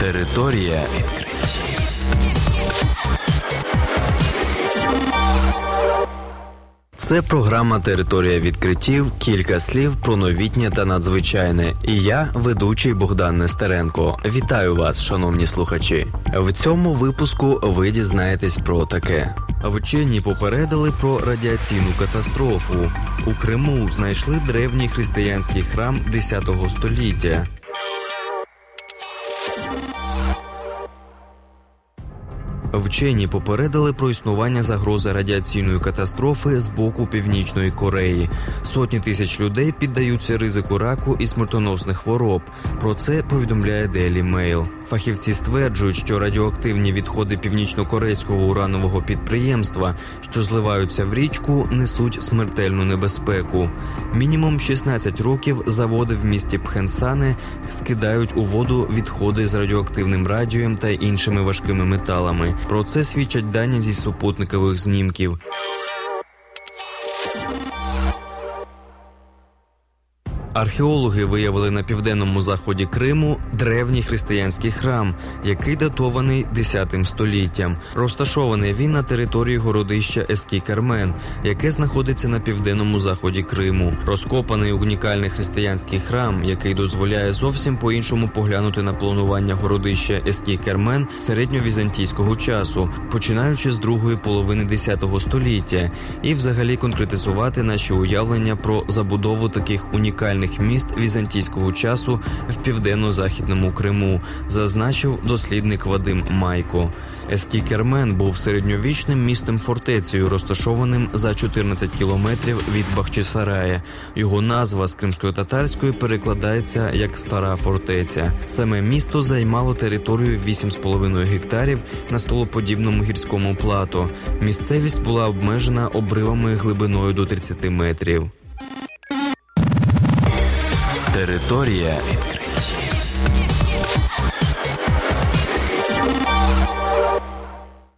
Територія відкриттів. Це програма Територія відкриттів. Кілька слів про новітнє та надзвичайне. І я, ведучий Богдан Нестеренко. Вітаю вас, шановні слухачі. В цьому випуску ви дізнаєтесь про таке. Вчені попередили про радіаційну катастрофу. У Криму знайшли древній християнський храм 10 століття. Вчені попередили про існування загрози радіаційної катастрофи з боку північної Кореї. Сотні тисяч людей піддаються ризику раку і смертоносних хвороб. Про це повідомляє Daily Mail. Фахівці стверджують, що радіоактивні відходи північно-корейського уранового підприємства, що зливаються в річку, несуть смертельну небезпеку. Мінімум 16 років заводи в місті Пхенсане скидають у воду відходи з радіоактивним радієм та іншими важкими металами. Про це свідчать дані зі супутникових знімків. Археологи виявили на південному заході Криму древній християнський храм, який датований 10 століттям. Розташований він на території городища Ескі Кармен, яке знаходиться на південному заході Криму. Розкопаний унікальний християнський храм, який дозволяє зовсім по-іншому поглянути на планування городища Ескі Кармен середньовізантійського часу, починаючи з другої половини 10 століття, і взагалі конкретизувати наші уявлення про забудову таких унікальних міст візантійського часу в південно-західному Криму, зазначив дослідник Вадим Майко. Ескі-Кермен був середньовічним містом фортецею, розташованим за 14 кілометрів від Бахчисарая. Його назва з кримськотатарської перекладається як Стара фортеця. Саме місто займало територію 8,5 гектарів на столоподібному гірському плато. Місцевість була обмежена обривами глибиною до 30 метрів. Територія відкриттів.